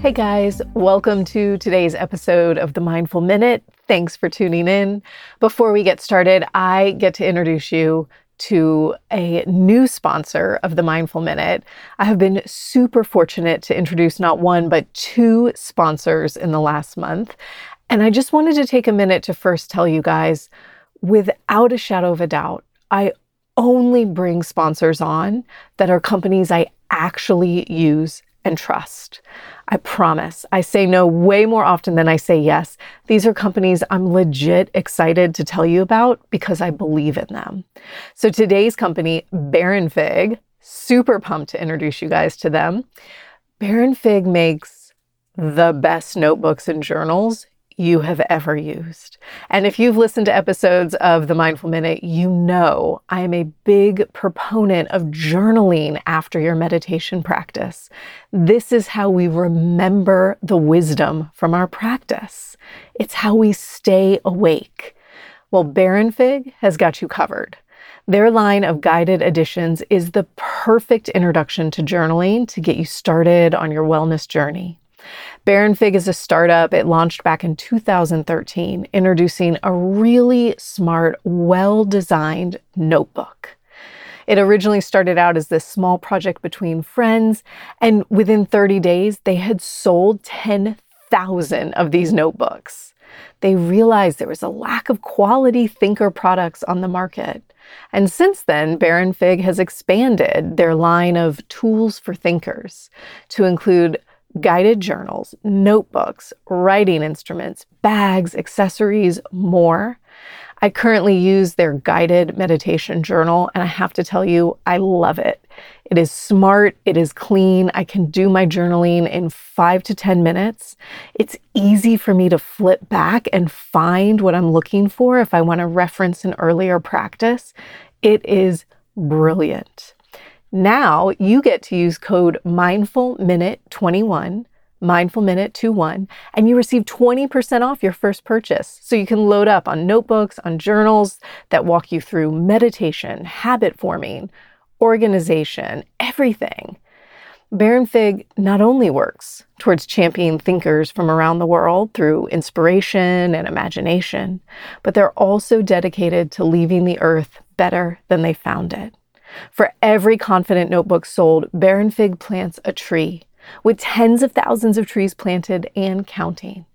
Hey guys, welcome to today's episode of the Mindful Minute. Thanks for tuning in. Before we get started, I get to introduce you to a new sponsor of the Mindful Minute. I have been super fortunate to introduce not one, but two sponsors in the last month. And I just wanted to take a minute to first tell you guys without a shadow of a doubt, I only bring sponsors on that are companies I actually use and trust. I promise. I say no way more often than I say yes. These are companies I'm legit excited to tell you about because I believe in them. So today's company, Baronfig, super pumped to introduce you guys to them. Baronfig makes the best notebooks and journals you have ever used. And if you've listened to episodes of the Mindful Minute, you know I am a big proponent of journaling after your meditation practice. This is how we remember the wisdom from our practice, it's how we stay awake. Well, Baronfig has got you covered. Their line of guided editions is the perfect introduction to journaling to get you started on your wellness journey. Baronfig is a startup. It launched back in 2013, introducing a really smart, well designed notebook. It originally started out as this small project between friends, and within 30 days, they had sold 10,000 of these notebooks. They realized there was a lack of quality thinker products on the market. And since then, Baronfig has expanded their line of tools for thinkers to include guided journals, notebooks, writing instruments, bags, accessories, more. I currently use their guided meditation journal, and I have to tell you, I love it. It is smart, it is clean. I can do my journaling in five to 10 minutes. It's easy for me to flip back and find what I'm looking for if I want to reference an earlier practice. It is brilliant. Now you get to use code MindfulMinute21, MindfulMinute21, and you receive 20% off your first purchase. So you can load up on notebooks, on journals that walk you through meditation, habit forming, organization, everything. Baronfig not only works towards championing thinkers from around the world through inspiration and imagination, but they're also dedicated to leaving the earth better than they found it. For every Confidant notebook sold, Baronfig plants a tree, with tens of thousands of trees planted and counting.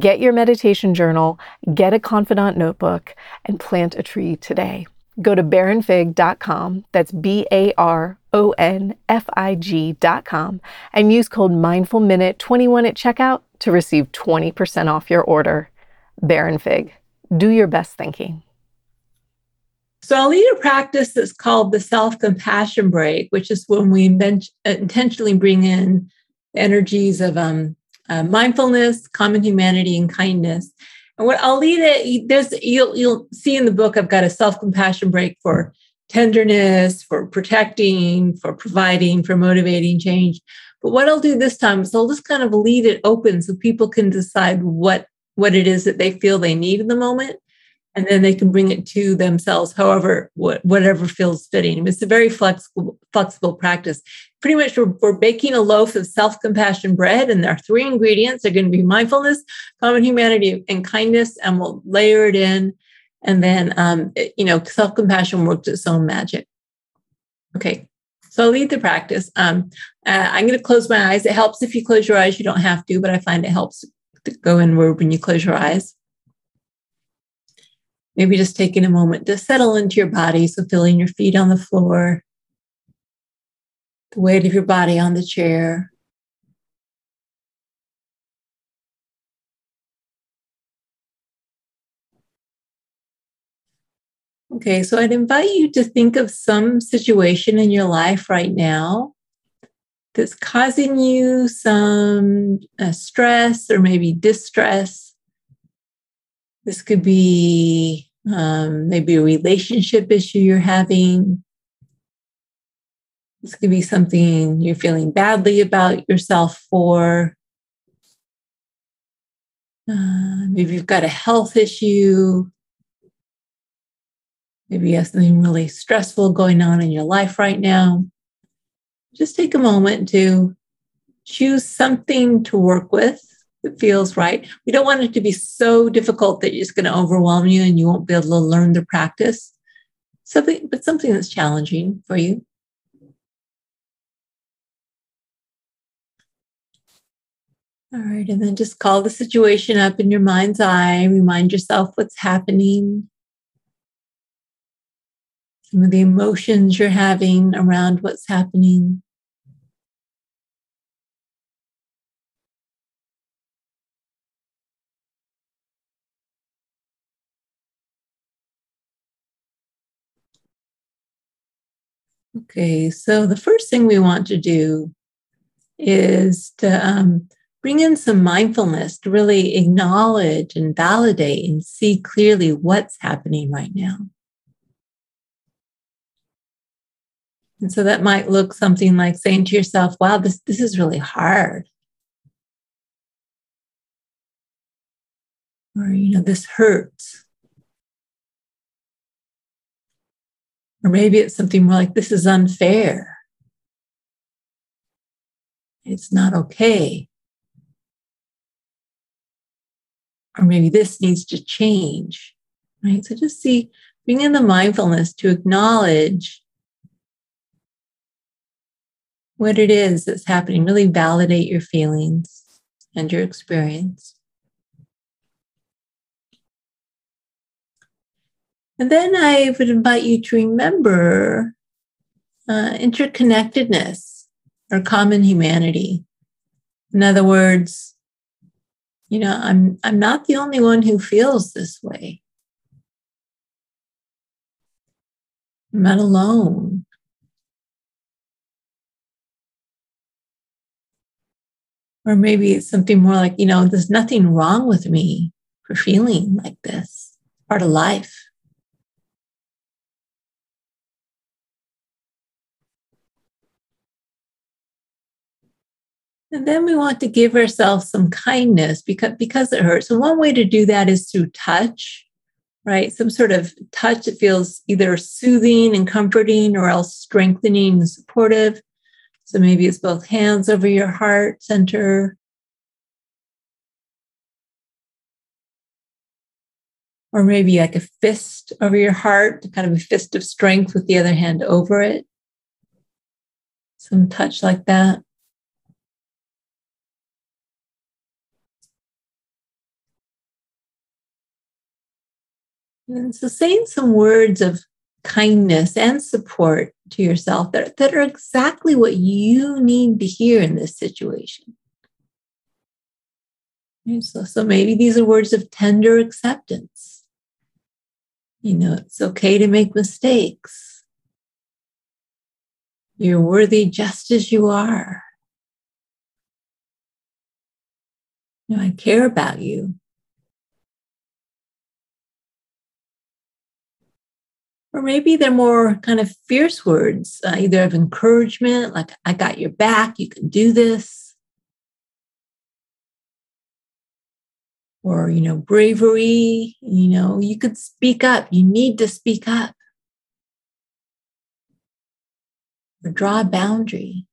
Get your meditation journal, get a confidant notebook, and plant a tree today. Go to baronfig.com, that's B A R O N F I G.com, and use code MindfulMinute21 at checkout to receive 20% off your order. Baronfig, do your best thinking. So I'll lead a practice that's called the self compassion break, which is when we intentionally bring in energies of um, uh, mindfulness, common humanity, and kindness. And what I'll lead it, there's you'll you'll see in the book I've got a self compassion break for tenderness, for protecting, for providing, for motivating change. But what I'll do this time is I'll just kind of leave it open so people can decide what what it is that they feel they need in the moment and then they can bring it to themselves however what, whatever feels fitting it's a very flexible flexible practice pretty much we're, we're baking a loaf of self-compassion bread and our three ingredients they're going to be mindfulness common humanity and kindness and we'll layer it in and then um, it, you know self-compassion works its own magic okay so I'll lead the practice. Um, uh, I'm going to close my eyes. It helps if you close your eyes. You don't have to, but I find it helps to go inward when you close your eyes. Maybe just taking a moment to settle into your body. So, feeling your feet on the floor, the weight of your body on the chair. Okay, so I'd invite you to think of some situation in your life right now that's causing you some uh, stress or maybe distress. This could be um, maybe a relationship issue you're having. This could be something you're feeling badly about yourself for. Uh, maybe you've got a health issue. Maybe you have something really stressful going on in your life right now. Just take a moment to choose something to work with that feels right. We don't want it to be so difficult that it's going to overwhelm you and you won't be able to learn the practice. Something, but something that's challenging for you. All right, and then just call the situation up in your mind's eye. Remind yourself what's happening some of the emotions you're having around what's happening. Okay, so the first thing we want to do is to um, bring in some mindfulness to really acknowledge and validate and see clearly what's happening right now. And so that might look something like saying to yourself, wow, this, this is really hard. Or, you know, this hurts. Or maybe it's something more like, this is unfair. It's not okay. Or maybe this needs to change, right? So just see, bring in the mindfulness to acknowledge what it is that's happening. Really validate your feelings and your experience. And then I would invite you to remember uh, interconnectedness or common humanity. In other words, you know, I'm I'm not the only one who feels this way. I'm not alone. Or maybe it's something more like, you know, there's nothing wrong with me for feeling like this, part of life. And then we want to give ourselves some kindness because, because it hurts. And one way to do that is through touch, right? Some sort of touch that feels either soothing and comforting or else strengthening and supportive. So maybe it's both hands over your heart center. Or maybe like a fist over your heart, kind of a fist of strength with the other hand over it. Some touch like that. And so saying some words of kindness and support to yourself that, that are exactly what you need to hear in this situation. So, so maybe these are words of tender acceptance. You know, it's okay to make mistakes. You're worthy just as you are. You know, I care about you. Or maybe they're more kind of fierce words, uh, either of encouragement, like, I got your back, you can do this. Or, you know, bravery, you know, you could speak up, you need to speak up. Or draw a boundary.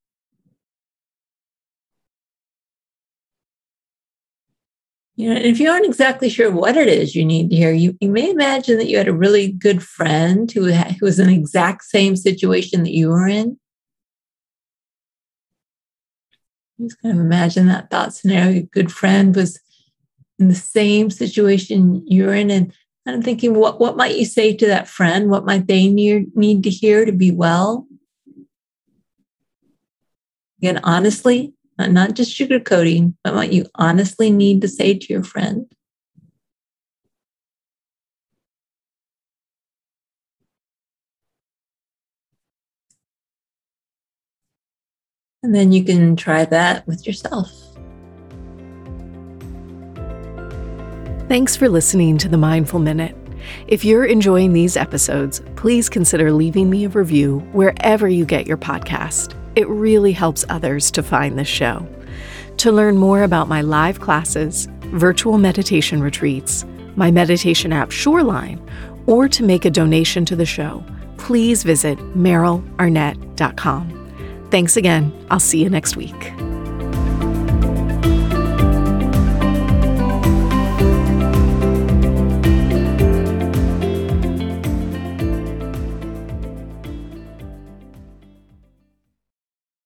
You know, if you aren't exactly sure what it is you need to hear, you, you may imagine that you had a really good friend who, who was in the exact same situation that you were in. Just kind of imagine that thought scenario. Your good friend was in the same situation you're in, and And I'm thinking, what, what might you say to that friend? What might they need, need to hear to be well? Again, honestly, not just sugarcoating, but what you honestly need to say to your friend. And then you can try that with yourself. Thanks for listening to the Mindful Minute. If you're enjoying these episodes, please consider leaving me a review wherever you get your podcast. It really helps others to find this show. To learn more about my live classes, virtual meditation retreats, my meditation app Shoreline, or to make a donation to the show, please visit merylarnett.com. Thanks again. I'll see you next week.